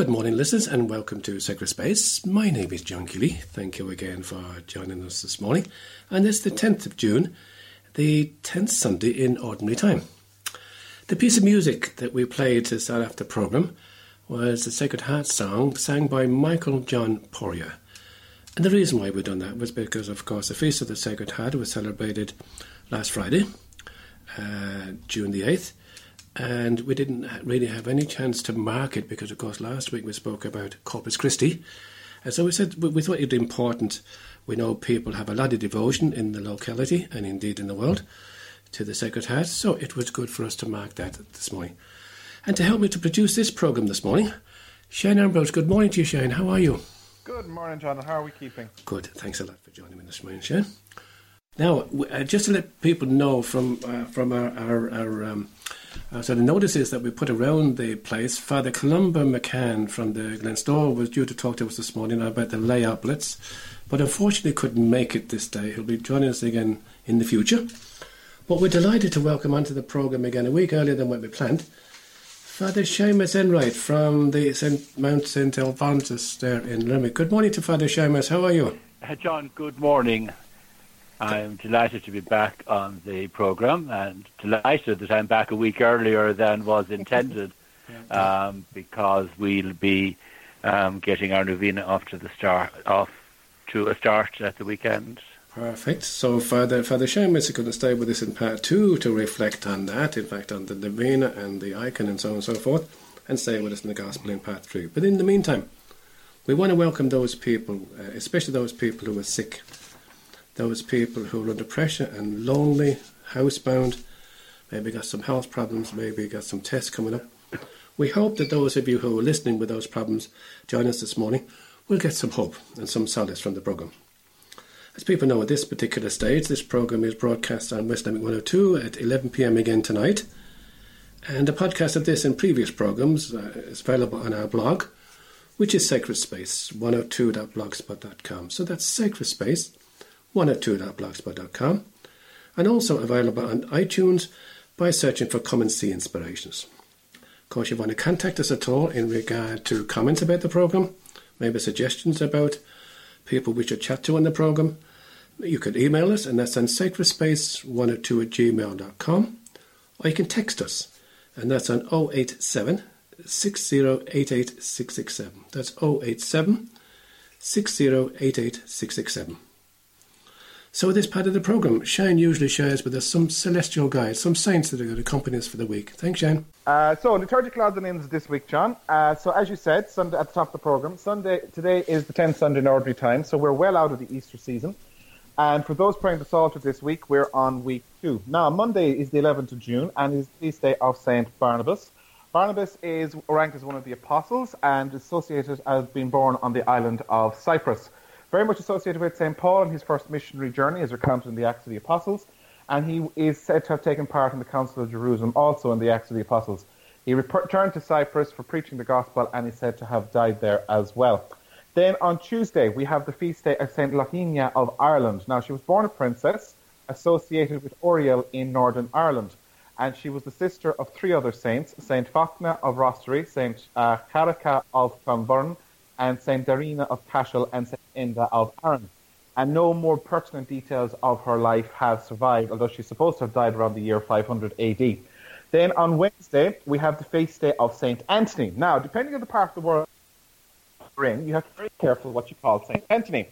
good morning, listeners, and welcome to Sacred Space. My name is John Keeley. Thank you again for joining us this morning. And it's the 10th of June, the 10th Sunday in Ordinary Time. The piece of music that we played to start off the programme was the Sacred Heart song sang by Michael John Poirier. And the reason why we've done that was because, of course, the Feast of the Sacred Heart was celebrated last Friday, uh, June the 8th, and we didn't really have any chance to mark it because, of course, last week we spoke about Corpus Christi. And so we said we, thought it important. We know people have a lot of devotion in the locality and indeed in the world to the Sacred Heart, so it was good for us to mark that this morning. And to help me to produce this programme this morning, Shane Ambrose. Good morning to you, Shane. How are you? Good morning, John. How are we keeping? Good. Thanks a lot for joining me this morning, Shane. Now, uh, just to let people know from uh, from our our, our, um, our sort of notices that we put around the place, Father Columba McCann from the Glenstal was due to talk to us this morning about the lay outlets, but unfortunately couldn't make it this day. He'll be joining us again in the future. But we're delighted to welcome onto the programme again a week earlier than what we planned. Father Seamus Enright from the St. Mount St. Alphonsus there in Limerick. Good morning to Father Seamus. How are you? Uh, John, good morning. I'm delighted to be back on the programme and delighted that I'm back a week earlier than was intended um, because we'll be um, getting our novena off to the start, off to a start at the weekend. Perfect. So Father Father Seamus is going to stay with us in part two to reflect on that, in fact on the novena and the icon and so on and so forth, and stay with us in the gospel in part three. But in the meantime, we want to welcome those people, uh, especially those people who are sick, those people who are under pressure and lonely, housebound, maybe got some health problems, maybe got some tests coming up. We hope that those of you who are listening with those problems join us this morning We'll get some hope and some solace from the programme. As people know, at this particular stage, this programme is broadcast on West Limerick 102 at 11pm again tonight. And a podcast of this and previous programmes uh, is available on our blog, which is Sacred Space 102.blogspot.com. So that's Sacred Space 102.blogspot.com. And also available on iTunes by searching for Common Sea Inspirations. Of course, if you want to contact us at all in regard to comments about the programme, maybe suggestions about people we should chat to on the programme, you could email us, and that's on sacredspace102 at gmail.com, or you can text us, and that's on 087 6088667. That's 087 6088667. So, this part of the programme, Shane usually shares with us some celestial guides, some saints that are going to accompany us for the week. Thanks, Shane. Uh, so, liturgical odds and ends this week, John. Uh, so, as you said, Sunday at the top of the program, Sunday today is the 10th Sunday in ordinary time, so we're well out of the Easter season. And for those praying the Psalter this week, we're on week two. Now, Monday is the 11th of June and is the feast day of Saint Barnabas. Barnabas is ranked as one of the apostles and associated as being born on the island of Cyprus very much associated with St. Paul and his first missionary journey, as recounted in the Acts of the Apostles, and he is said to have taken part in the Council of Jerusalem, also in the Acts of the Apostles. He returned to Cyprus for preaching the gospel, and is said to have died there as well. Then on Tuesday, we have the feast day of St. Lavinia of Ireland. Now, she was born a princess associated with Oriel in Northern Ireland, and she was the sister of three other saints St. Fachna of Rothery, St. Uh, Caraca of Clonburn, and St. Darina of Cashel and St. Enda of Aran. And no more pertinent details of her life have survived, although she's supposed to have died around the year 500 AD. Then on Wednesday, we have the feast day of St. Anthony. Now, depending on the part of the world you're in, you have to be very careful what you call St. Anthony.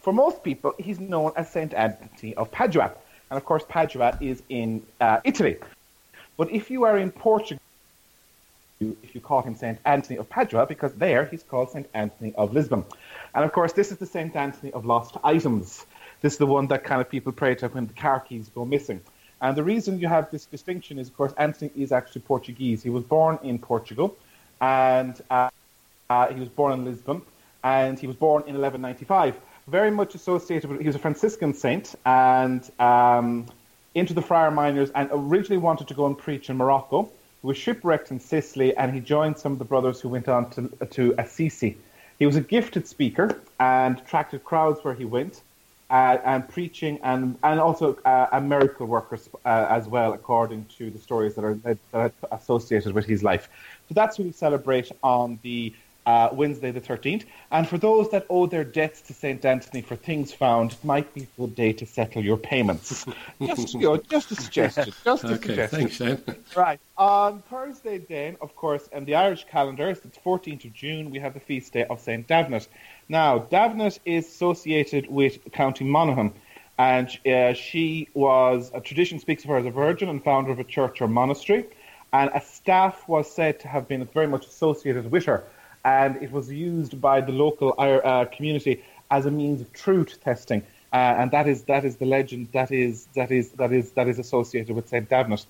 For most people, he's known as St. Anthony of Padua. And of course, Padua is in uh, Italy. But if you are in Portugal, if you call him St. Anthony of Padua, because there he's called St. Anthony of Lisbon. And of course, this is the St. Anthony of lost items. This is the one that kind of people pray to when the car keys go missing. And the reason you have this distinction is, of course, Anthony is actually Portuguese. He was born in Portugal, and uh, uh, he was born in Lisbon, and he was born in 1195. Very much associated with, he was a Franciscan saint, and um, into the friar minors, and originally wanted to go and preach in Morocco he was shipwrecked in Sicily, and he joined some of the brothers who went on to, to Assisi. He was a gifted speaker and attracted crowds where he went, uh, and preaching and and also uh, a miracle worker uh, as well, according to the stories that are, that are associated with his life. So that's who we celebrate on the uh, Wednesday the 13th. And for those that owe their debts to St. Anthony for things found, it might be a good day to settle your payments. just, you know, just a suggestion. Just a suggestion. thanks, Shane. Right. On Thursday, then, of course, in the Irish calendar, it's the 14th of June, we have the feast day of St. Davnet. Now, Davnet is associated with County Monaghan, and uh, she was, a tradition speaks of her as a virgin and founder of a church or monastery, and a staff was said to have been very much associated with her, and it was used by the local uh, community as a means of truth testing. Uh, and that is that is the legend that is that is that is that is associated with Saint Davnet.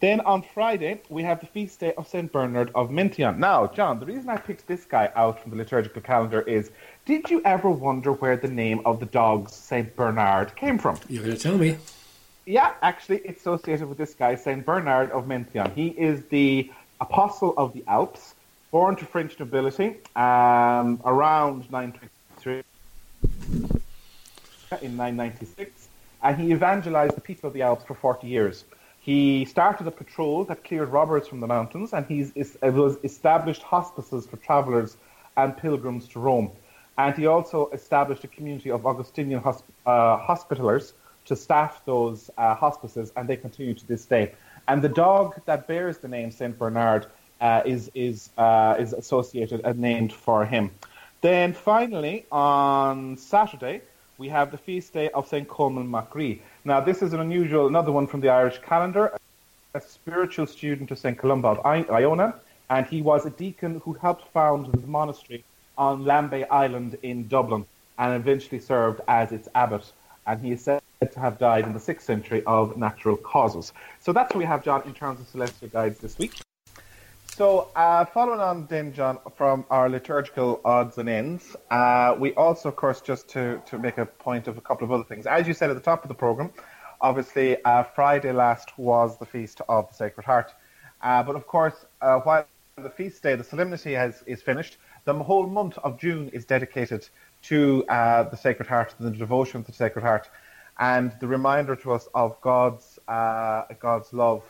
Then on Friday, we have the feast day of St. Bernard of Menthon. Now, John, the reason I picked this guy out from the liturgical calendar is did you ever wonder where the name of the dog St. Bernard came from? You're going to tell me. Yeah, actually, it's associated with this guy, St. Bernard of Menthon. He is the apostle of the Alps, born to French nobility um, around 923 in 996, and he evangelized the people of the Alps for 40 years. He started a patrol that cleared robbers from the mountains, and he was established hospices for travelers and pilgrims to Rome. And he also established a community of Augustinian hosp- uh, hospitalers to staff those uh, hospices, and they continue to this day. And the dog that bears the name Saint Bernard uh, is is uh, is associated and named for him. Then finally, on Saturday, we have the feast day of St. Coleman Macri. Now, this is an unusual, another one from the Irish calendar, a spiritual student of St. Columba of I- Iona, and he was a deacon who helped found the monastery on Lambay Island in Dublin and eventually served as its abbot. And he is said to have died in the 6th century of natural causes. So that's what we have, John, in terms of celestial guides this week. So, uh, following on then, John, from our liturgical odds and ends, uh, we also, of course, just to, to make a point of a couple of other things. As you said at the top of the program, obviously, uh, Friday last was the Feast of the Sacred Heart. Uh, but of course, uh, while the feast day, the solemnity has, is finished, the whole month of June is dedicated to uh, the Sacred Heart, the devotion to the Sacred Heart, and the reminder to us of God's, God's love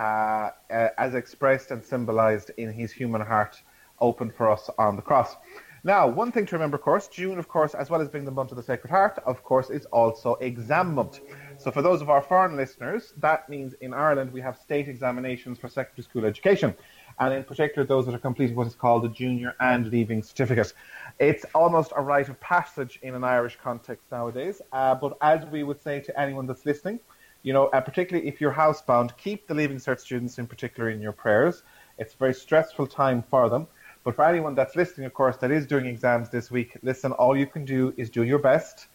uh, uh, as expressed and symbolized in his human heart opened for us on the cross. Now, one thing to remember, of course, June, of course, as well as being the month of the Sacred Heart, of course, is also exam month. So, for those of our foreign listeners, that means in Ireland we have state examinations for secondary school education, and in particular those that are completing what is called the junior and leaving certificate. It's almost a rite of passage in an Irish context nowadays, uh, but as we would say to anyone that's listening, you know, and particularly if you're housebound, keep the Leaving Cert students in particular in your prayers. It's a very stressful time for them. But for anyone that's listening, of course, that is doing exams this week, listen, all you can do is do your best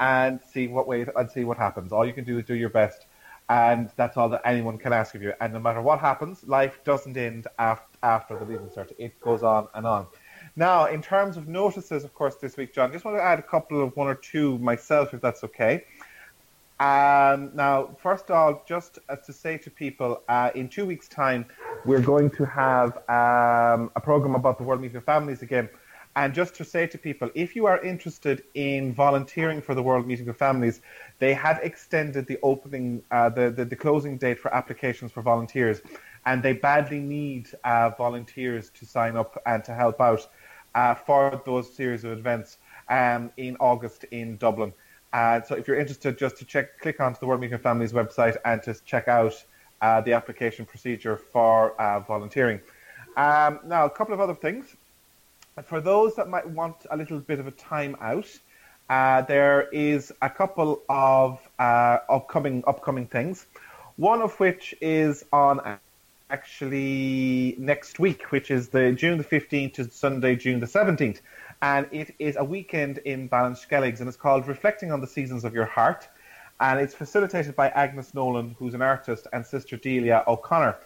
and see what way and see what happens. All you can do is do your best. And that's all that anyone can ask of you. And no matter what happens, life doesn't end after, after the Leaving Cert. It goes on and on. Now, in terms of notices, of course, this week, John, just want to add a couple of one or two myself, if that's okay. Um, now, first of all, just uh, to say to people, uh, in two weeks' time, we're going to have um, a program about the World Meeting of Families again. And just to say to people, if you are interested in volunteering for the World Meeting of Families, they have extended the opening, uh, the, the, the closing date for applications for volunteers, and they badly need uh, volunteers to sign up and to help out uh, for those series of events um, in August in Dublin. Uh, so if you're interested, just to check, click onto the World Meeting Families website and to check out uh, the application procedure for uh, volunteering. Um, now, a couple of other things. For those that might want a little bit of a time out, uh, there is a couple of uh, upcoming upcoming things. One of which is on actually next week, which is the June the 15th to Sunday, June the 17th and it is a weekend in Ballinskelligs, and it's called Reflecting on the Seasons of Your Heart, and it's facilitated by Agnes Nolan, who's an artist, and Sister Delia O'Connor.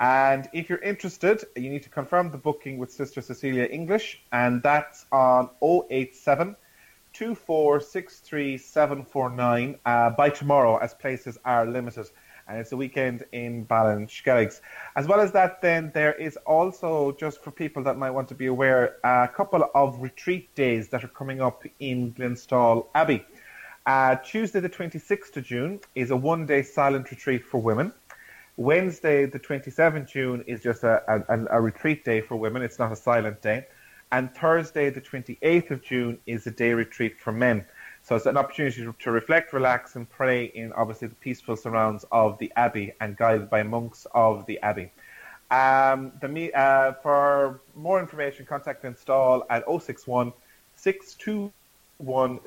And if you're interested, you need to confirm the booking with Sister Cecilia English, and that's on 087 2463749 uh, by tomorrow, as places are limited and it's a weekend in Ballinskelligs. As well as that, then there is also, just for people that might want to be aware, a couple of retreat days that are coming up in Glenstal Abbey. Uh, Tuesday, the 26th of June, is a one day silent retreat for women. Wednesday, the 27th June, is just a, a, a retreat day for women. It's not a silent day. And Thursday, the 28th of June, is a day retreat for men. So it's an opportunity to reflect, relax, and pray in obviously the peaceful surrounds of the abbey and guided by monks of the abbey. Um, the, uh, for more information, contact Install at 061 621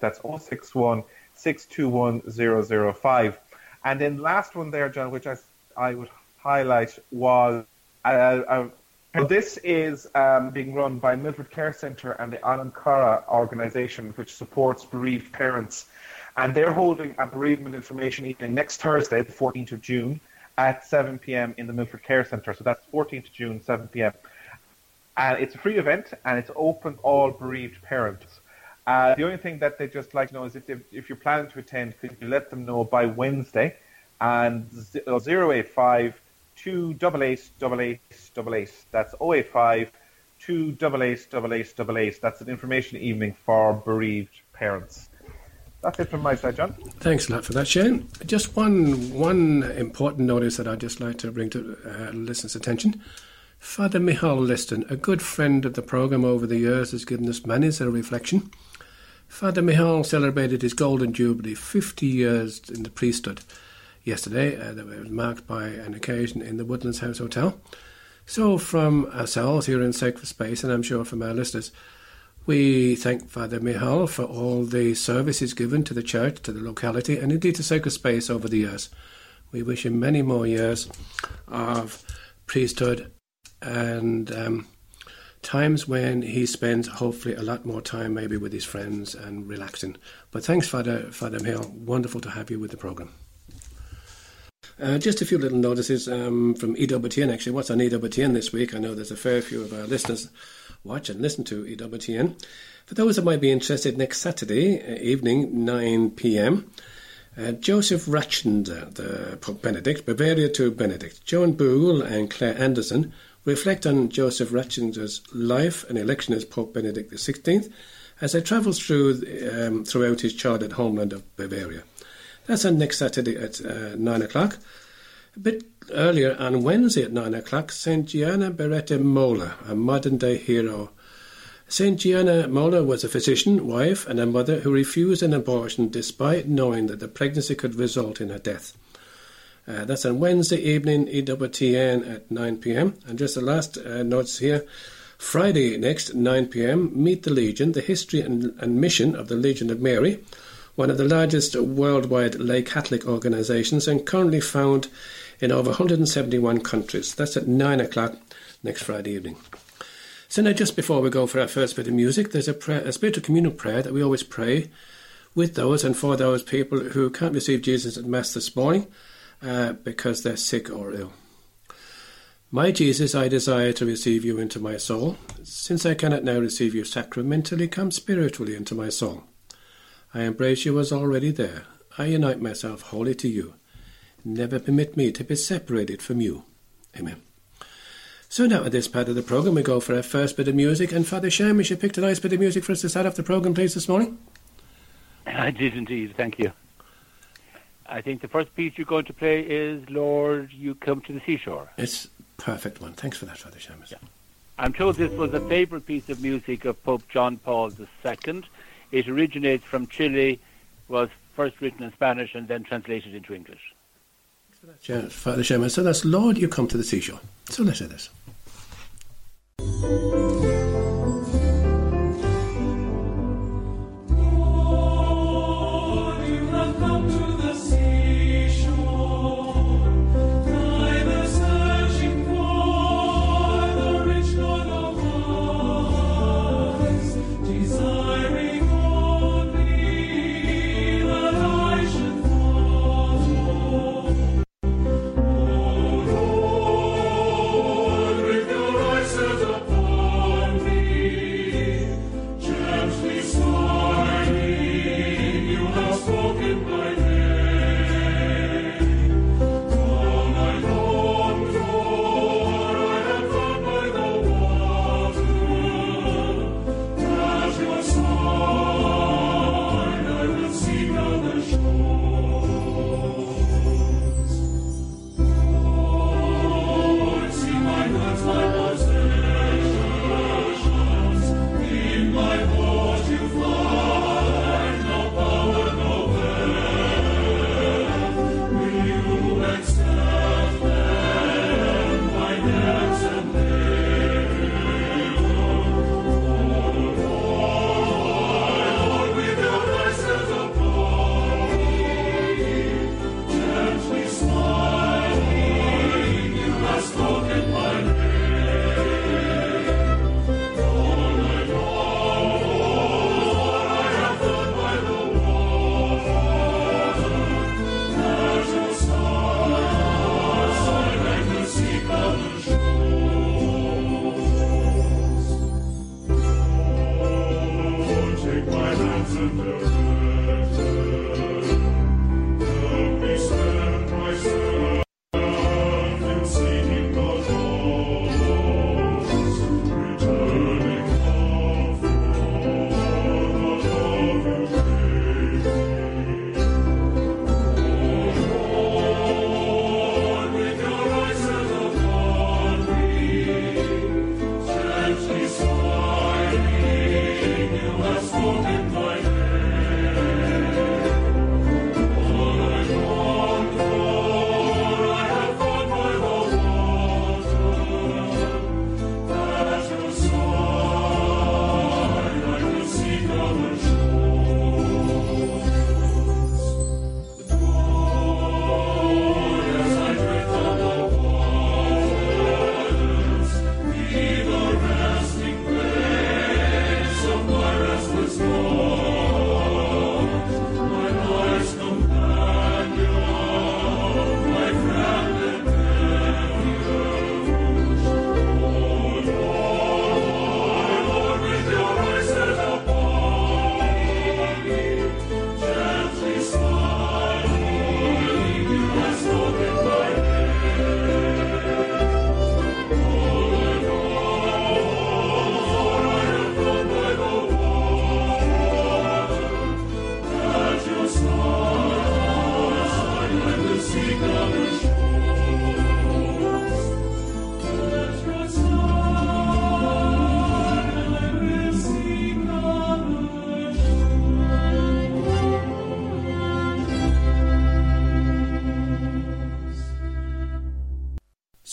That's 061 621 005. And then last one there, John, which I, I would highlight was uh, uh, this is um, being run by Milford Care Centre and the Anam Cara organisation, which supports bereaved parents. And they're holding a bereavement information evening next Thursday, the 14th of June, at 7 p.m. in the Milford Care Centre. So that's 14th of June, 7 p.m. And it's a free event and it's open to all bereaved parents. Uh, the only thing that they just like to know is if, if you're planning to attend, could you let them know by Wednesday? And 085 two double eight double eight double eight. That's 085 two double eight double eight double eight. That's an information evening for bereaved parents. That's it from my side, John. Thanks a lot for that, Shane. Just one one important notice that I'd just like to bring to uh, listeners' attention. Father Michal Liston, a good friend of the programme over the years, has given us many a reflection. Father Michal celebrated his Golden Jubilee, 50 years in the priesthood yesterday uh, that was marked by an occasion in the Woodlands House Hotel. So, from ourselves here in Sacred Space, and I'm sure from our listeners, we thank Father Michal for all the services given to the church, to the locality, and indeed to Sacred Space over the years. We wish him many more years of priesthood and um, times when he spends hopefully a lot more time maybe with his friends and relaxing. But thanks, Father, Father Hill. Wonderful to have you with the programme. Uh, just a few little notices um, from EWTN actually. What's on EWTN this week? I know there's a fair few of our listeners watch and listen to EWTN. For those that might be interested, next Saturday uh, evening, 9 pm, uh, Joseph Ratzinger, the Pope Benedict, Bavaria to Benedict, Joan Boole and Claire Anderson reflect on Joseph Ratzinger's life and election as Pope Benedict XVI as they travel through um, throughout his childhood homeland of Bavaria. That's on next Saturday at uh, 9 o'clock. A bit earlier on Wednesday at 9 o'clock, St. Gianna Beretta Molla, a modern day hero St. Gianna Molla was a physician, wife, and a mother who refused an abortion despite knowing that the pregnancy could result in her death. Uh, that's on Wednesday evening, EWTN at 9 pm. And just the last uh, notes here. Friday next, 9 pm, Meet the Legion, the history and, and mission of the Legion of Mary, one of the largest worldwide lay Catholic organisations and currently found in over 171 countries. That's at 9 o'clock next Friday evening. So now, just before we go for our first bit of music, there's a, prayer, a spiritual communal prayer that we always pray with those and for those people who can't receive Jesus at Mass this morning uh, because they're sick or ill. My Jesus, I desire to receive you into my soul. Since I cannot now receive you sacramentally, come spiritually into my soul. I embrace you as already there. I unite myself wholly to you. Never permit me to be separated from you. Amen. So now at this part of the programme we go for our first bit of music and Father Seamus, you picked a nice bit of music for us to start off the programme please this morning? I did indeed, thank you. I think the first piece you're going to play is Lord, You Come to the Seashore. It's perfect one. Thanks for that, Father Seamus. Yeah. I'm told this was a favourite piece of music of Pope John Paul II. It originates from Chile, was first written in Spanish and then translated into English. Father Seamus. So that's Lord, You Come to the Seashore. So let's hear this.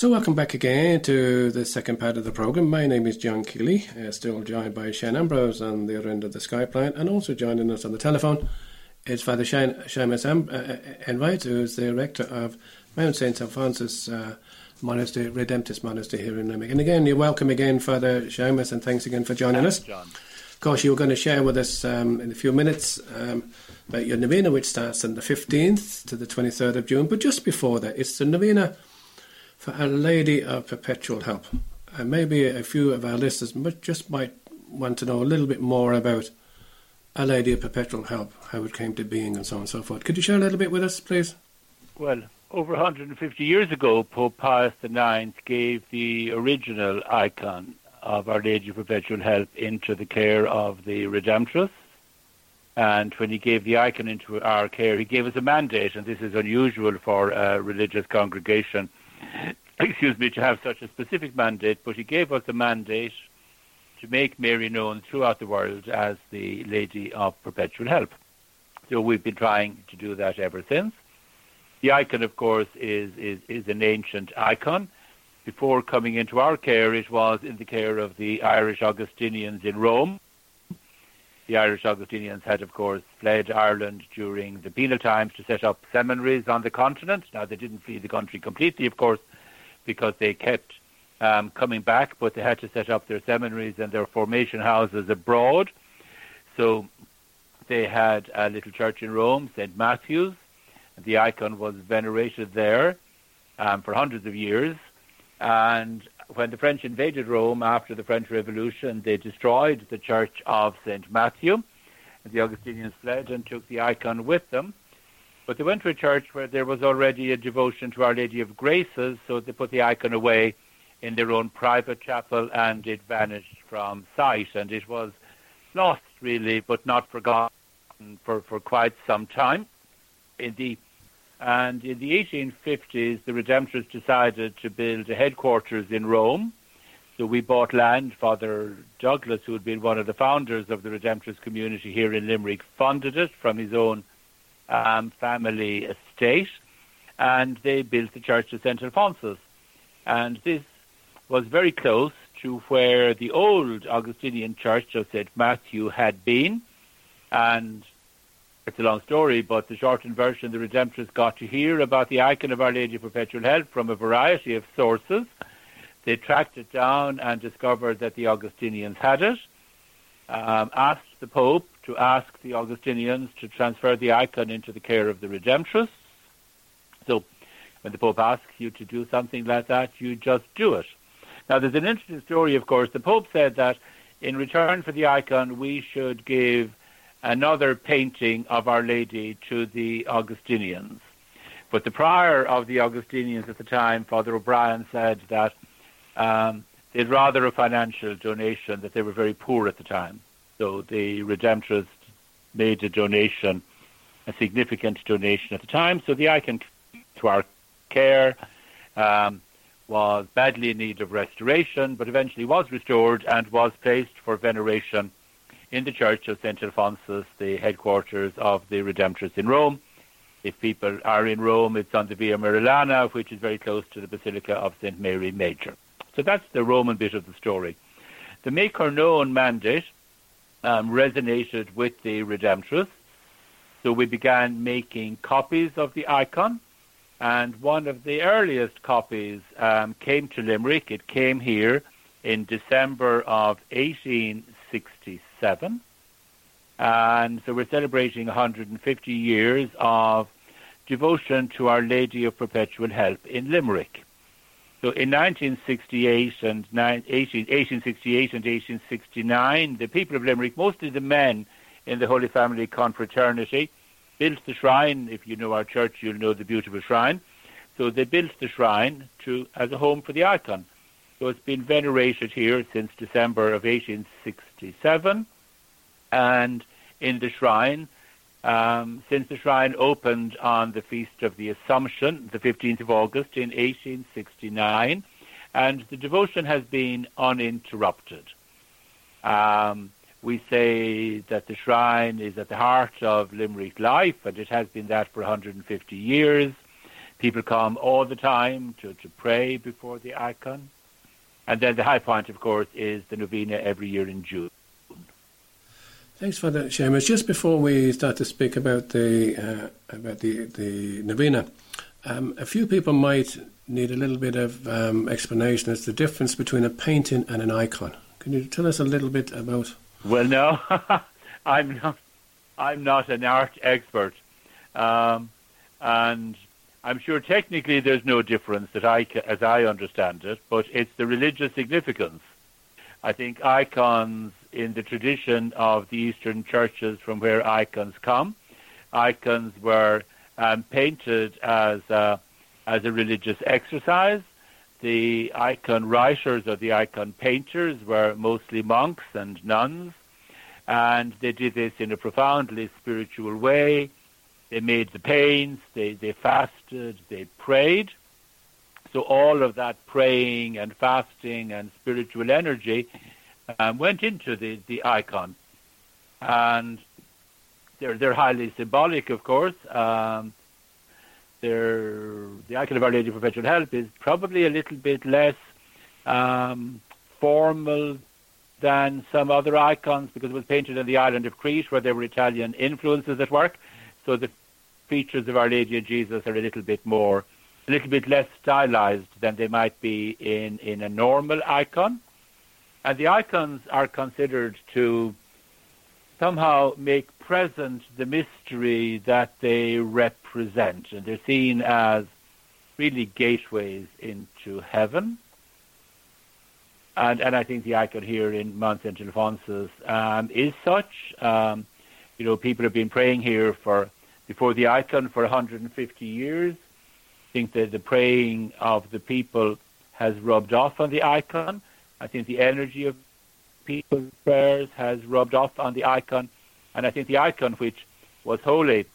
So, welcome back again to the second part of the programme. My name is John Keeley, uh, still joined by Shane Ambrose on the other end of the Skype line, and also joining us on the telephone is Father Shane, Seamus Am- uh, Enright, who is the rector of Mount St. Alphonsus uh, Monastery, Redemptorist Monastery here in Limerick. And again, you're welcome again, Father Seamus, and thanks again for joining Thanks, us. John. Of course, you're going to share with us um, in a few minutes um, about your novena, which starts on the 15th to the 23rd of June. But just before that, it's the novena for Our Lady of Perpetual Help. And maybe a few of our listeners just might want to know a little bit more about Our Lady of Perpetual Help, how it came to being, and so on and so forth. Could you share a little bit with us, please? Well, over 150 years ago, Pope Pius IX gave the original icon of Our Lady of Perpetual Help into the care of the Redemptorists. And when he gave the icon into our care, he gave us a mandate, and this is unusual for a religious congregation, excuse me, to have such a specific mandate, but he gave us a mandate to make Mary known throughout the world as the Lady of Perpetual Help. So we've been trying to do that ever since. The icon, of course, is, is, is an ancient icon. Before coming into our care, it was in the care of the Irish Augustinians in Rome. The Irish Augustinians had, of course, fled Ireland during the penal times to set up seminaries on the continent. Now, they didn't flee the country completely, of course, because they kept um, coming back, but they had to set up their seminaries and their formation houses abroad. So they had a little church in Rome, St. Matthew's. The icon was venerated there um, for hundreds of years. And when the French invaded Rome after the French Revolution, they destroyed the church of St. Matthew. The Augustinians fled and took the icon with them. But they went to a church where there was already a devotion to Our Lady of Graces, so they put the icon away in their own private chapel and it vanished from sight. And it was lost, really, but not forgotten for, for quite some time. In the and in the 1850s, the Redemptorists decided to build a headquarters in Rome. So we bought land. Father Douglas, who had been one of the founders of the Redemptorist community here in Limerick, funded it from his own um, family estate. And they built the church of St. Alphonsus. And this was very close to where the old Augustinian church of St. Matthew had been. And it's a long story, but the shortened version, the Redemptorists got to hear about the icon of Our Lady of Perpetual Help from a variety of sources. They tracked it down and discovered that the Augustinians had it. Um, asked the Pope to ask the Augustinians to transfer the icon into the care of the Redemptorists. So, when the Pope asks you to do something like that, you just do it. Now, there's an interesting story, of course. The Pope said that in return for the icon, we should give another painting of Our Lady to the Augustinians. But the prior of the Augustinians at the time, Father O'Brien, said that um, they'd rather a financial donation, that they were very poor at the time. So the Redemptorists made a donation, a significant donation at the time. So the icon to our care um, was badly in need of restoration, but eventually was restored and was placed for veneration in the Church of St. Alphonsus, the headquarters of the Redemptorists in Rome. If people are in Rome, it's on the Via Merulana, which is very close to the Basilica of St. Mary Major. So that's the Roman bit of the story. The Make Her Known mandate um, resonated with the Redemptorists, so we began making copies of the icon, and one of the earliest copies um, came to Limerick. It came here in December of 1867. And so we're celebrating 150 years of devotion to Our Lady of Perpetual Help in Limerick. So in 1968 and 18, 1868 and 1869, the people of Limerick, mostly the men in the Holy Family Confraternity, built the shrine. If you know our church, you'll know the beautiful shrine. So they built the shrine to as a home for the icon. So it's been venerated here since December of 1867, and in the shrine, um, since the shrine opened on the Feast of the Assumption, the 15th of August in 1869, and the devotion has been uninterrupted. Um, we say that the shrine is at the heart of Limerick life, and it has been that for 150 years. People come all the time to, to pray before the icon. And then the high point, of course, is the novena every year in June. Thanks for that, Seamus. Just before we start to speak about the uh, about the the novena, um, a few people might need a little bit of um, explanation as to the difference between a painting and an icon. Can you tell us a little bit about? Well, no, I'm not. I'm not an art expert, um, and I'm sure technically there's no difference that I, as I understand it, but it's the religious significance. I think icons in the tradition of the Eastern churches from where icons come, icons were um, painted as a, as a religious exercise. The icon writers or the icon painters were mostly monks and nuns, and they did this in a profoundly spiritual way. They made the paints, they, they fasted, they prayed. So all of that praying and fasting and spiritual energy um, went into the, the icon. And they're, they're highly symbolic, of course. Um, the icon of Our Lady of Perpetual Help is probably a little bit less um, formal than some other icons because it was painted on the island of Crete where there were Italian influences at work. So the features of Our Lady and Jesus are a little bit more, a little bit less stylized than they might be in, in a normal icon. And the icons are considered to somehow make present the mystery that they represent. And they're seen as really gateways into heaven. And, and I think the icon here in Mount St. Alphonsus um, is such. Um, you know, people have been praying here for before the icon for 150 years. I think that the praying of the people has rubbed off on the icon. I think the energy of people's prayers has rubbed off on the icon, and I think the icon, which was holy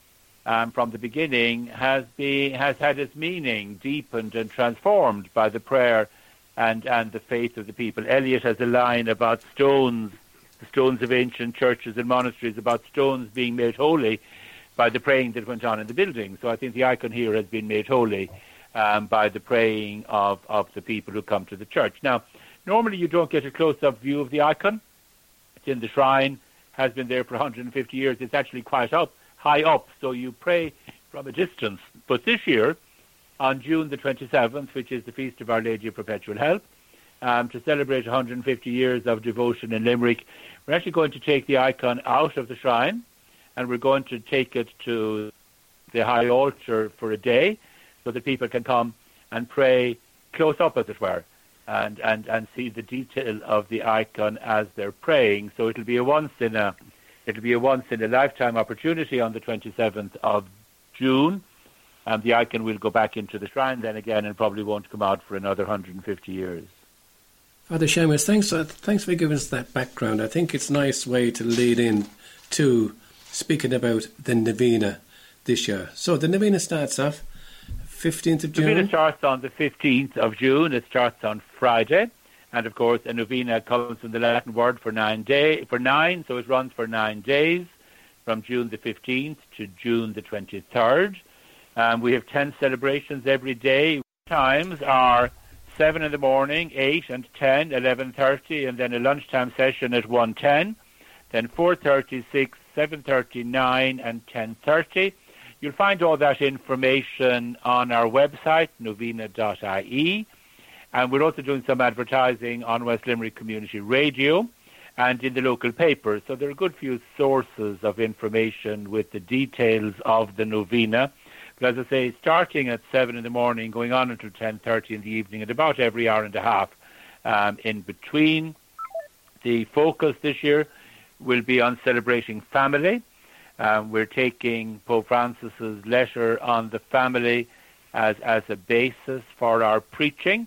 um, from the beginning, has been has had its meaning deepened and transformed by the prayer and and the faith of the people. Eliot has a line about stones, the stones of ancient churches and monasteries, about stones being made holy by the praying that went on in the building. So I think the icon here has been made holy um, by the praying of, of the people who come to the church. Now, Normally, you don't get a close-up view of the icon. It's in the shrine, has been there for 150 years. It's actually quite up, high up, so you pray from a distance. But this year, on June the 27th, which is the feast of Our Lady of Perpetual Help, um, to celebrate 150 years of devotion in Limerick, we're actually going to take the icon out of the shrine, and we're going to take it to the high altar for a day, so that people can come and pray close up, as it were and, and, and see the detail of the icon as they're praying. So it'll be a once in a it'll be a once in a lifetime opportunity on the 27th of June. And the icon will go back into the shrine then again and probably won't come out for another 150 years. Father Seamus, thanks, uh, thanks for giving us that background. I think it's a nice way to lead in to speaking about the novena this year. So the novena starts off 15th of June? Novena starts on the 15th of June. It starts on Friday. And of course, a novena comes from the Latin word for nine day for nine, so it runs for nine days, from June the 15th to June the 23rd. Um, we have 10 celebrations every day. Times are 7 in the morning, 8 and 10, 11.30, and then a lunchtime session at 1.10, then 4.30, 6, 7.30, 9, and 10.30. You'll find all that information on our website, novena.ie. And we're also doing some advertising on West Limerick Community Radio and in the local papers. So there are a good few sources of information with the details of the novena. But as I say, starting at 7 in the morning, going on until 10.30 in the evening, and about every hour and a half um, in between. The focus this year will be on celebrating family um, we're taking Pope Francis's letter on the family as as a basis for our preaching,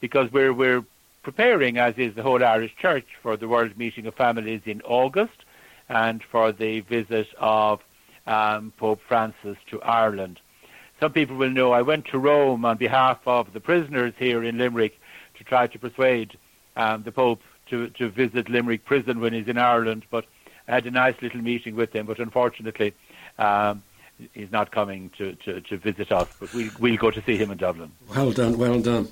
because we're we're preparing, as is the whole Irish Church, for the World Meeting of Families in August, and for the visit of um, Pope Francis to Ireland. Some people will know I went to Rome on behalf of the prisoners here in Limerick to try to persuade um, the Pope to, to visit Limerick prison when he's in Ireland, but I had a nice little meeting with him, but unfortunately, um, he's not coming to, to, to visit us, but we, we'll go to see him in Dublin. Well done, well done.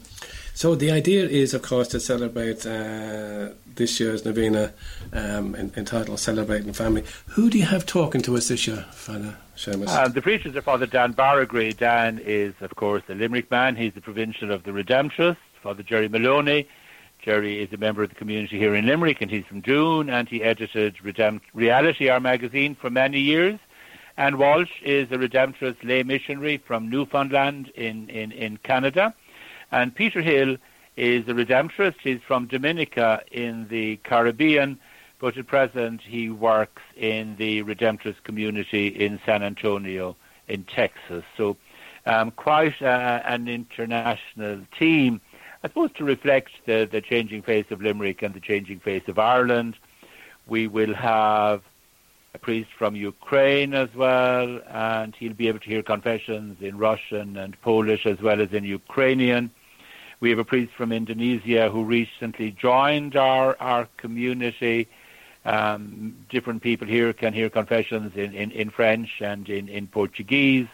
So the idea is, of course, to celebrate uh, this year's novena um, entitled "Celebrating Family." Who do you have talking to us this year, Father Seamus? Uh, the preachers are Father Dan Baragry. Dan is, of course, a Limerick man. He's the provincial of the Redemptorists. Father Jerry Moloney. Jerry is a member of the community here in Limerick, and he's from Doon, and he edited Redempt- Reality, our magazine, for many years. And Walsh is a Redemptorist lay missionary from Newfoundland in, in, in Canada. And Peter Hill is a Redemptorist. He's from Dominica in the Caribbean, but at present he works in the Redemptorist community in San Antonio in Texas. So um, quite uh, an international team, I suppose, to reflect the, the changing face of Limerick and the changing face of Ireland. We will have a priest from Ukraine as well, and he'll be able to hear confessions in Russian and Polish as well as in Ukrainian. We have a priest from Indonesia who recently joined our, our community. Um, different people here can hear confessions in, in, in French and in, in Portuguese.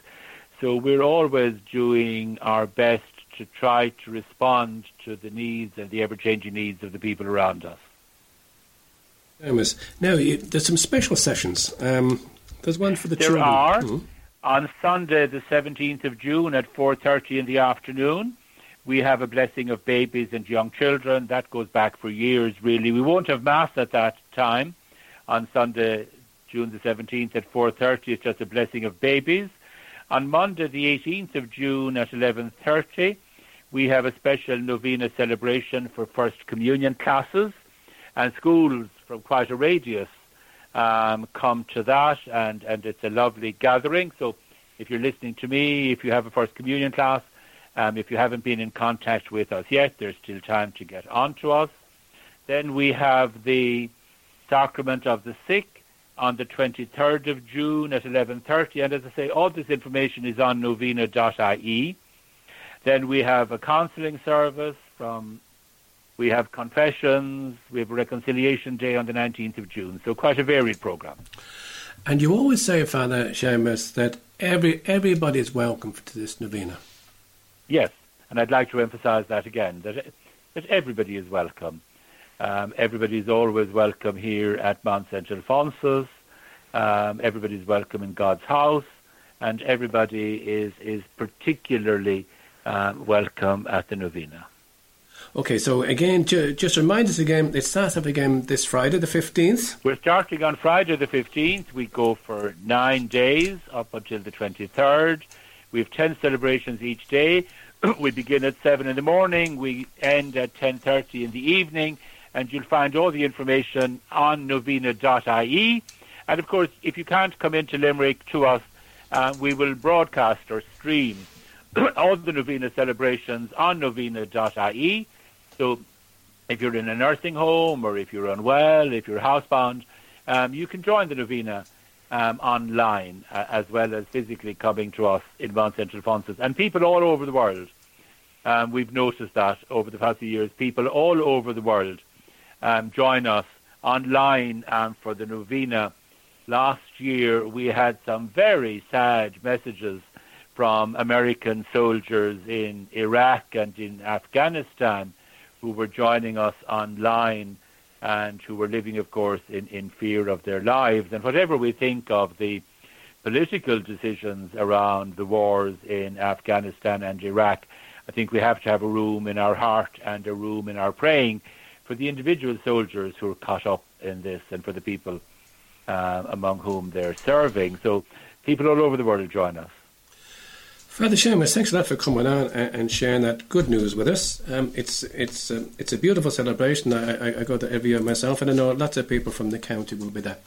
So we're always doing our best to try to respond to the needs and the ever-changing needs of the people around us. Now, you, there's some special sessions. Um, there's one for the there children. There are. Mm-hmm. On Sunday, the 17th of June at 4.30 in the afternoon, we have a blessing of babies and young children. That goes back for years, really. We won't have Mass at that time on Sunday, June the 17th at 4.30. It's just a blessing of babies. On Monday, the 18th of June at 11.30, we have a special novena celebration for First Communion classes, and schools from quite a radius um, come to that, and, and it's a lovely gathering. So if you're listening to me, if you have a First Communion class, um, if you haven't been in contact with us yet, there's still time to get on to us. Then we have the Sacrament of the Sick on the 23rd of June at 11.30. And as I say, all this information is on novena.ie. Then we have a counselling service from, we have confessions, we have a reconciliation day on the 19th of June. So quite a varied programme. And you always say, Father Seamus, that every everybody is welcome to this novena. Yes, and I'd like to emphasise that again, that, that everybody is welcome. Um, everybody is always welcome here at Mount St. Alphonsus. Um, everybody is welcome in God's house, and everybody is, is particularly um, welcome at the novena. Okay, so again, ju- just remind us again, it starts up again this Friday, the 15th. We're starting on Friday the 15th. We go for nine days up until the 23rd. We have 10 celebrations each day. we begin at 7 in the morning. We end at 10.30 in the evening. And you'll find all the information on novena.ie. And of course, if you can't come into Limerick to us, uh, we will broadcast or stream all the novena celebrations on novena.ie. So if you're in a nursing home or if you're unwell, if you're housebound, um, you can join the novena um, online uh, as well as physically coming to us in Mount St. Alphonsus. And people all over the world, um, we've noticed that over the past few years, people all over the world um, join us online um, for the novena. Last year, we had some very sad messages from American soldiers in Iraq and in Afghanistan who were joining us online and who were living, of course, in, in fear of their lives. And whatever we think of the political decisions around the wars in Afghanistan and Iraq, I think we have to have a room in our heart and a room in our praying for the individual soldiers who are caught up in this and for the people uh, among whom they're serving. So people all over the world join us. Father Seamus, thanks a lot for coming on and sharing that good news with us. Um, it's it's um, it's a beautiful celebration. I, I, I, go there every year myself, and I know lots of people from the county will be there.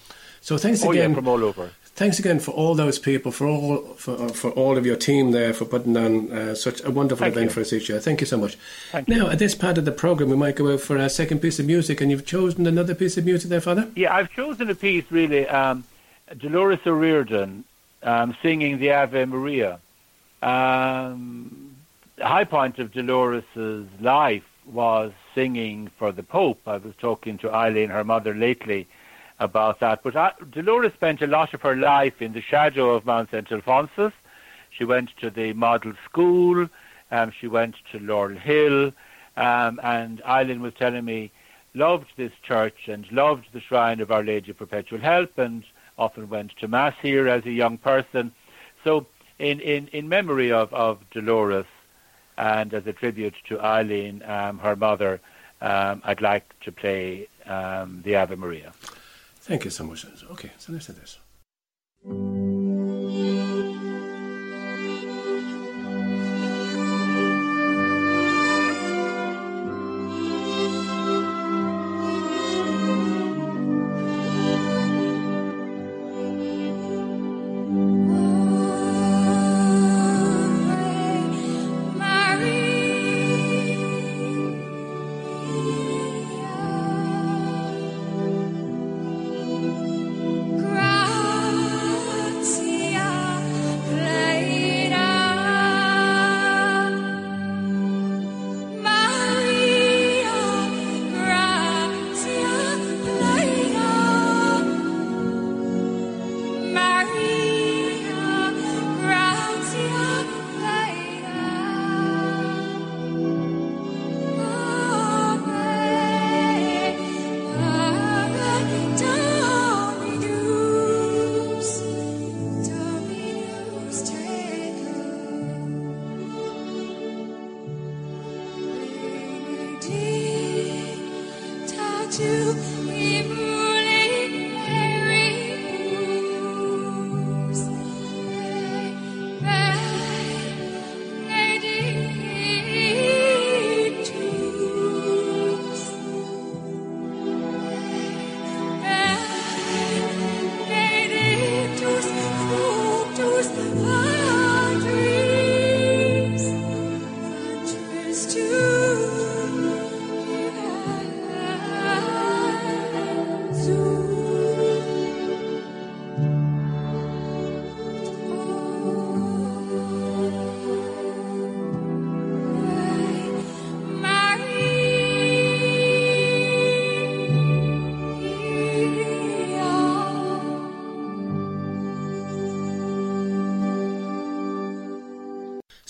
So thanks oh, again yeah, from all over. Thanks again for all those people, for all for, for all of your team there, for putting on uh, such a wonderful Thank event you. for us each year. Thank you so much. Thank now, you. at this part of the program, we might go out for a second piece of music, and you've chosen another piece of music there, Father. Yeah, I've chosen a piece really. Um, Dolores O'Riordan um, singing the Ave Maria. Um, the high point of Dolores's life was singing for the Pope. I was talking to Eileen, her mother, lately, about that. But uh, Dolores spent a lot of her life in the shadow of Mount St. Alphonsus. She went to the model school. Um, she went to Laurel Hill. Um, and Eileen was telling me, loved this church and loved the shrine of Our Lady of Perpetual Help and often went to Mass here as a young person. So in, in, in memory of, of Dolores and as a tribute to Eileen, um, her mother, um, I'd like to play um, the Ave Maria. Thank you so much. Okay, so let's do this.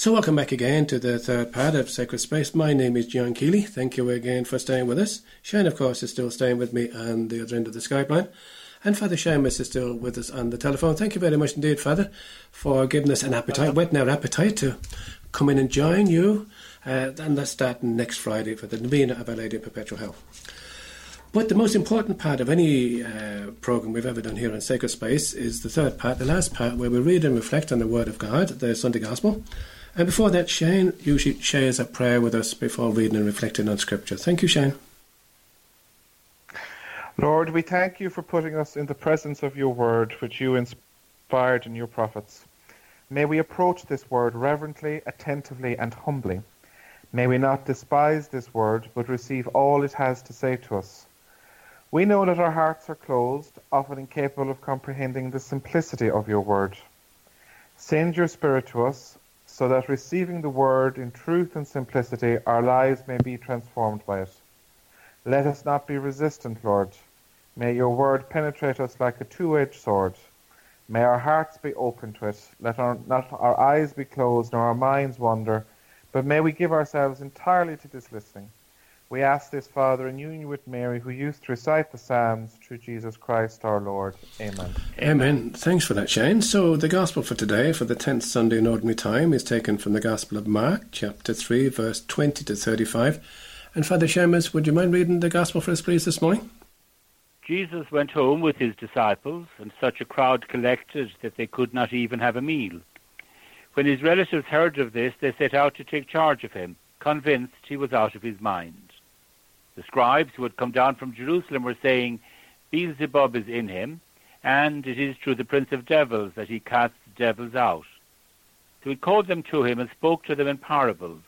So, welcome back again to the third part of Sacred Space. My name is John Keeley. Thank you again for staying with us. Shane, of course, is still staying with me on the other end of the Skype line. And Father Seamus is still with us on the telephone. Thank you very much indeed, Father, for giving us an appetite, whetting our appetite to come in and join you. Uh, and that's starting next Friday for the Novena of Our Lady of Perpetual Help. But the most important part of any uh, program we've ever done here on Sacred Space is the third part, the last part, where we read and reflect on the Word of God, the Sunday Gospel. And before that, Shane usually shares a prayer with us before reading and reflecting on Scripture. Thank you, Shane. Lord, we thank you for putting us in the presence of your word, which you inspired in your prophets. May we approach this word reverently, attentively, and humbly. May we not despise this word, but receive all it has to say to us. We know that our hearts are closed, often incapable of comprehending the simplicity of your word. Send your Spirit to us, so that receiving the word in truth and simplicity, our lives may be transformed by it. Let us not be resistant, Lord. May your word penetrate us like a two-edged sword. May our hearts be open to it. Let our, not our eyes be closed nor our minds wander, but may we give ourselves entirely to this listening. We ask this, Father, in union with Mary, who used to recite the Psalms, through Jesus Christ our Lord. Amen. Amen. Thanks for that, Shane. So, the Gospel for today, for the 10th Sunday in Ordinary Time, is taken from the Gospel of Mark, chapter 3, verse 20 to 35. And Father Seamus, would you mind reading the Gospel for us, please, this morning? Jesus went home with his disciples, and such a crowd collected that they could not even have a meal. When his relatives heard of this, they set out to take charge of him, convinced he was out of his mind. The scribes who had come down from Jerusalem were saying, Beelzebub is in him, and it is through the prince of devils that he casts devils out. So he called them to him and spoke to them in parables.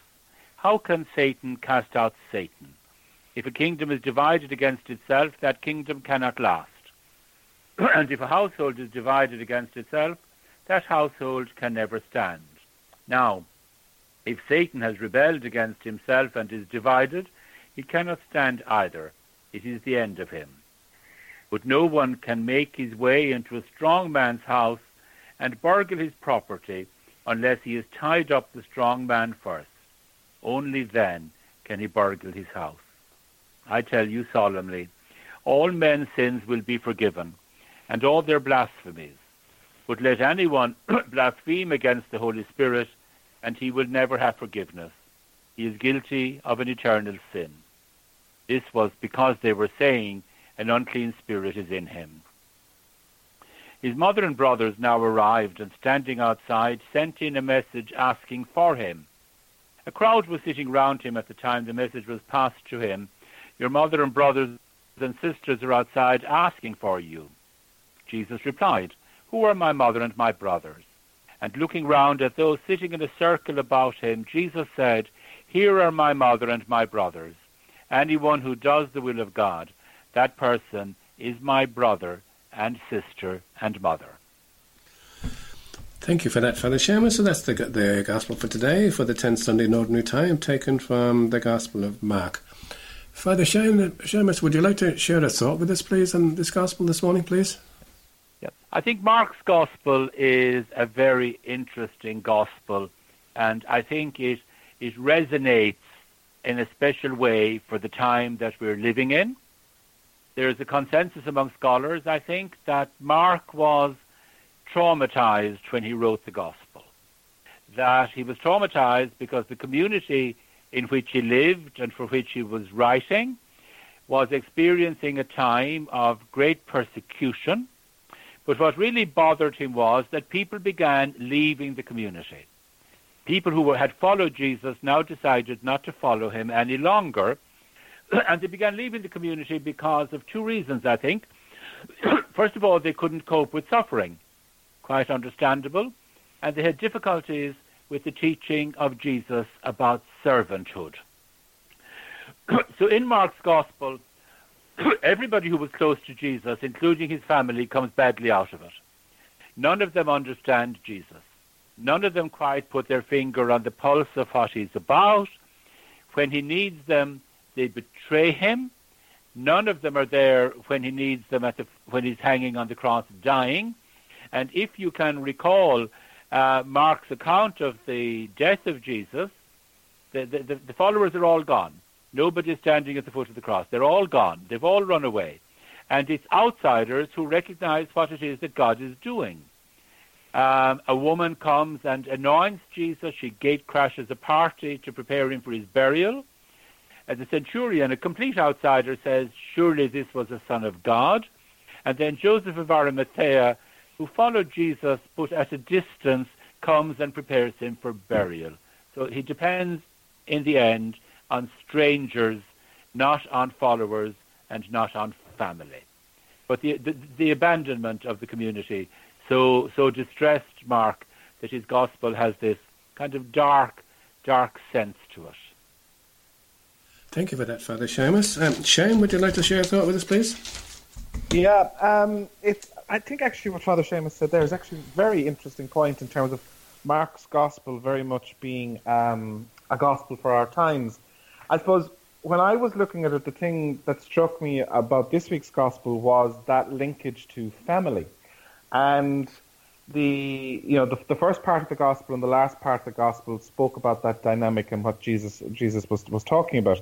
How can Satan cast out Satan? If a kingdom is divided against itself, that kingdom cannot last. and if a household is divided against itself, that household can never stand. Now, if Satan has rebelled against himself and is divided, he cannot stand either. It is the end of him. But no one can make his way into a strong man's house and burgle his property unless he has tied up the strong man first. Only then can he burgle his house. I tell you solemnly, all men's sins will be forgiven, and all their blasphemies. But let anyone blaspheme against the Holy Spirit, and he will never have forgiveness. He is guilty of an eternal sin. This was because they were saying, An unclean spirit is in him. His mother and brothers now arrived, and standing outside, sent in a message asking for him. A crowd was sitting round him at the time the message was passed to him. Your mother and brothers and sisters are outside asking for you. Jesus replied, Who are my mother and my brothers? And looking round at those sitting in a circle about him, Jesus said, Here are my mother and my brothers. Anyone who does the will of God, that person is my brother and sister and mother. Thank you for that, Father Seamus. So that's the, the Gospel for today, for the 10th Sunday in Ordinary Time, taken from the Gospel of Mark. Father Seamus, would you like to share a thought with us, please, on this Gospel this morning, please? Yep. I think Mark's Gospel is a very interesting Gospel, and I think it, it resonates in a special way for the time that we're living in. There is a consensus among scholars, I think, that Mark was traumatized when he wrote the Gospel. That he was traumatized because the community in which he lived and for which he was writing was experiencing a time of great persecution. But what really bothered him was that people began leaving the community. People who had followed Jesus now decided not to follow him any longer, and they began leaving the community because of two reasons, I think. First of all, they couldn't cope with suffering quite understandable, and they had difficulties with the teaching of Jesus about servanthood. so in Mark's Gospel, everybody who was close to Jesus, including his family, comes badly out of it. None of them understand Jesus. None of them quite put their finger on the pulse of what he's about. When he needs them, they betray him. None of them are there when he needs them at the, when he's hanging on the cross dying. And if you can recall uh, Mark's account of the death of Jesus, the, the, the followers are all gone. Nobody is standing at the foot of the cross. They're all gone. They've all run away. And it's outsiders who recognize what it is that God is doing. Um, a woman comes and anoints Jesus. She gate crashes a party to prepare him for his burial. And the centurion, a complete outsider, says, Surely this was a son of God. And then Joseph of Arimathea who followed Jesus but at a distance comes and prepares him for burial. So he depends in the end on strangers, not on followers and not on family. But the, the, the abandonment of the community, so, so distressed Mark that his gospel has this kind of dark, dark sense to it. Thank you for that, Father Seamus. Um, Shane, would you like to share a thought with us, please? Yeah, um, it's I think actually what Father Seamus said there is actually a very interesting point in terms of Mark's gospel very much being um, a gospel for our times. I suppose when I was looking at it, the thing that struck me about this week's gospel was that linkage to family, and the you know the, the first part of the gospel and the last part of the gospel spoke about that dynamic and what Jesus Jesus was was talking about,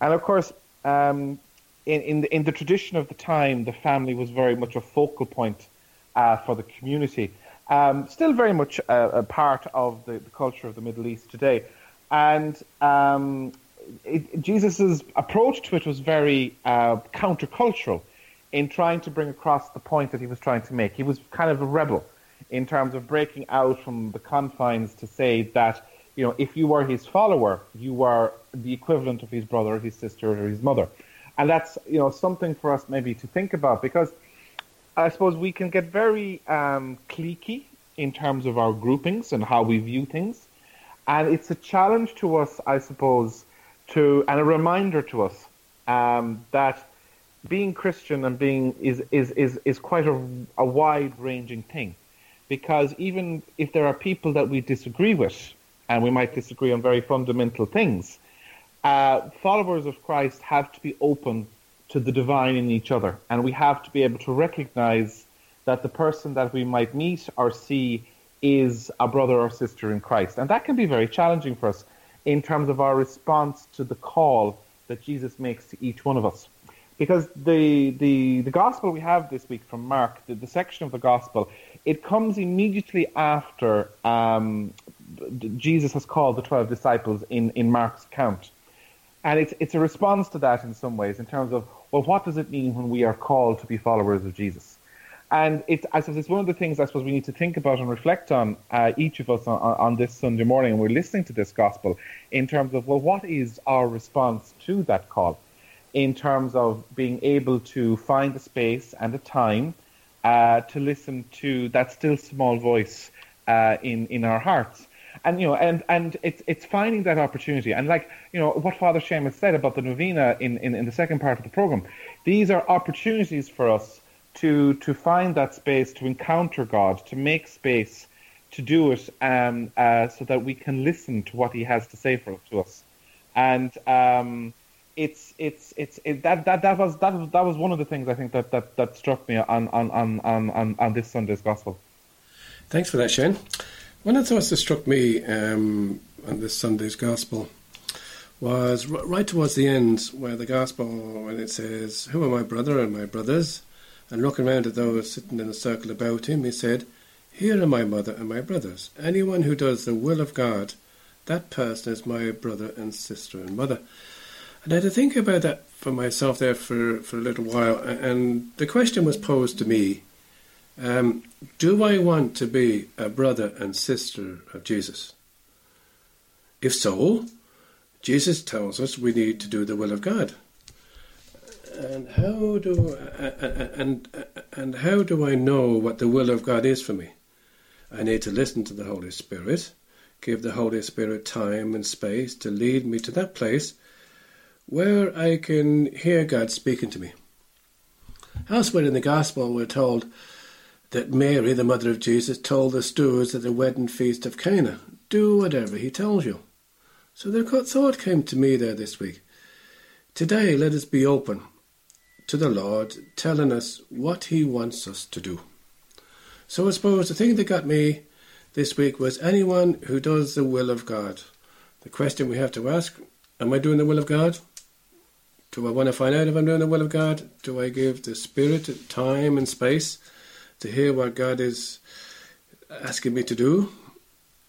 and of course. Um, in, in the, in the tradition of the time, the family was very much a focal point uh, for the community. Um, still very much a, a part of the, the, culture of the Middle East today. And um, Jesus' approach to it was very uh, countercultural in trying to bring across the point that he was trying to make. He was kind of a rebel in terms of breaking out from the confines to say that, you know, if you were his follower, you were the equivalent of his brother his sister or his mother and that's you know something for us maybe to think about because I suppose we can get very um, cliquey in terms of our groupings and how we view things, and it's a challenge to us, I suppose, to and a reminder to us um, that being Christian and being is is is, is quite a, a wide ranging thing, because even if there are people that we disagree with, and we might disagree on very fundamental things, uh, followers of Christ have to be open to the divine in each other. And we have to be able to recognize that the person that we might meet or see is a brother or sister in Christ. And that can be very challenging for us in terms of our response to the call that Jesus makes to each one of us. Because the, the, the gospel we have this week from Mark, the, the section of the gospel, it comes immediately after um, Jesus has called the 12 disciples in, in Mark's account. And it's, it's a response to that in some ways, in terms of, well, what does it mean when we are called to be followers of Jesus? And it's, I suppose it's one of the things I suppose we need to think about and reflect on, uh, each of us on, on this Sunday morning, and we're listening to this gospel, in terms of, well, what is our response to that call? In terms of being able to find the space and the time uh, to listen to that still small voice uh, in, in our hearts. And you know, and and it's it's finding that opportunity, and like you know what Father Seamus said about the novena in, in, in the second part of the program, these are opportunities for us to to find that space, to encounter God, to make space, to do it, um, uh, so that we can listen to what He has to say for to us, and um, it's it's it's it, that that that was that that was one of the things I think that that, that struck me on on, on, on, on this Sunday's gospel. Thanks for that, Shane. One of the thoughts that struck me um, on this Sunday's Gospel was right towards the end, where the Gospel, when it says, Who are my brother and my brothers? And looking round at those sitting in a circle about him, he said, Here are my mother and my brothers. Anyone who does the will of God, that person is my brother and sister and mother. And I had to think about that for myself there for, for a little while, and the question was posed to me um, do I want to be a brother and sister of Jesus? If so, Jesus tells us we need to do the will of God. And how do and and how do I know what the will of God is for me? I need to listen to the Holy Spirit, give the Holy Spirit time and space to lead me to that place where I can hear God speaking to me. Elsewhere in the Gospel, we're told that Mary, the mother of Jesus, told the stewards at the wedding feast of Cana, Do whatever he tells you. So the thought came to me there this week. Today, let us be open to the Lord telling us what he wants us to do. So I suppose the thing that got me this week was anyone who does the will of God. The question we have to ask, am I doing the will of God? Do I want to find out if I'm doing the will of God? Do I give the Spirit time and space? to hear what God is asking me to do,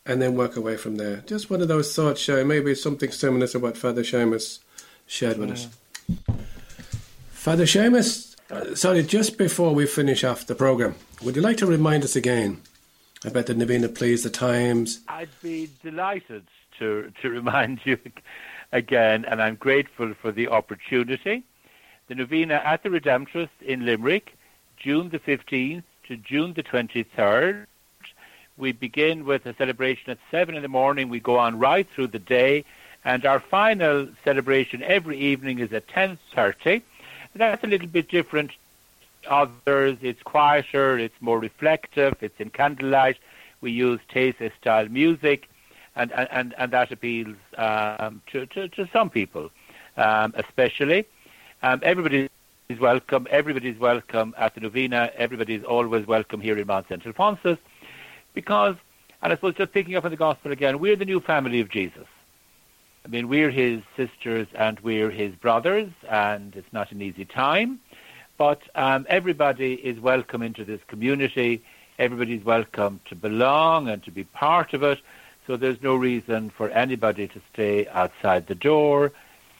and then work away from there. Just one of those thoughts, Shay. Maybe something similar to what Father Seamus shared with us. Father Seamus, uh, sorry, just before we finish off the program, would you like to remind us again about the Novena, please, the times? I'd be delighted to to remind you again, and I'm grateful for the opportunity. The Novena at the Redemptorist in Limerick, June the 15th to June the 23rd. We begin with a celebration at 7 in the morning. We go on right through the day. And our final celebration every evening is at 10.30. That's a little bit different. Others, it's quieter, it's more reflective, it's in candlelight. We use Taizé style music, and, and, and that appeals um, to, to, to some people, um, especially. Um, everybody is welcome. Everybody's welcome at the Novena. Everybody's always welcome here in Mount St. Alphonsus because, and I suppose just picking up on the gospel again, we're the new family of Jesus. I mean, we're his sisters and we're his brothers, and it's not an easy time. But um, everybody is welcome into this community. Everybody's welcome to belong and to be part of it. So there's no reason for anybody to stay outside the door.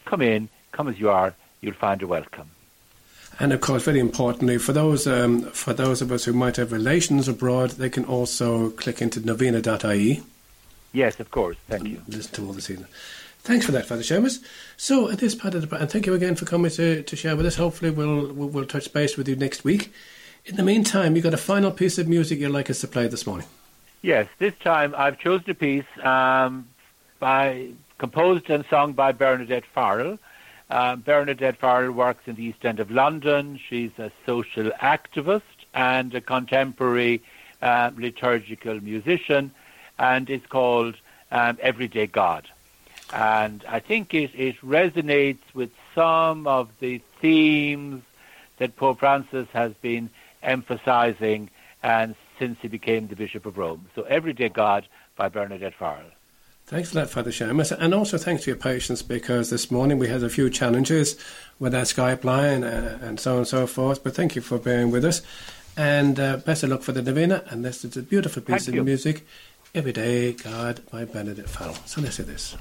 Come in, come as you are. You'll find a welcome. And of course, very importantly, for those um, for those of us who might have relations abroad, they can also click into novena.ie. Yes, of course. Thank you. Listen to all the season. Thanks for that, Father Seamus. So, at this part of the and thank you again for coming to, to share with us. Hopefully, we'll, we'll, we'll touch base with you next week. In the meantime, you got a final piece of music you'd like us to play this morning. Yes, this time I've chosen a piece um, by composed and sung by Bernadette Farrell. Uh, Bernadette Farrell works in the East End of London. She's a social activist and a contemporary uh, liturgical musician, and it's called um, Everyday God. and I think it, it resonates with some of the themes that Pope Francis has been emphasizing and since he became the Bishop of Rome. So Everyday God by Bernadette Farrell. Thanks a lot, Father Seamus, and also thanks for your patience because this morning we had a few challenges with our Skype line uh, and so on and so forth. But thank you for bearing with us, and uh, best of luck for the Novena. And this is a beautiful piece Thank of you. music, "Every Day God" by Bernadette Farrell. So let's hear this.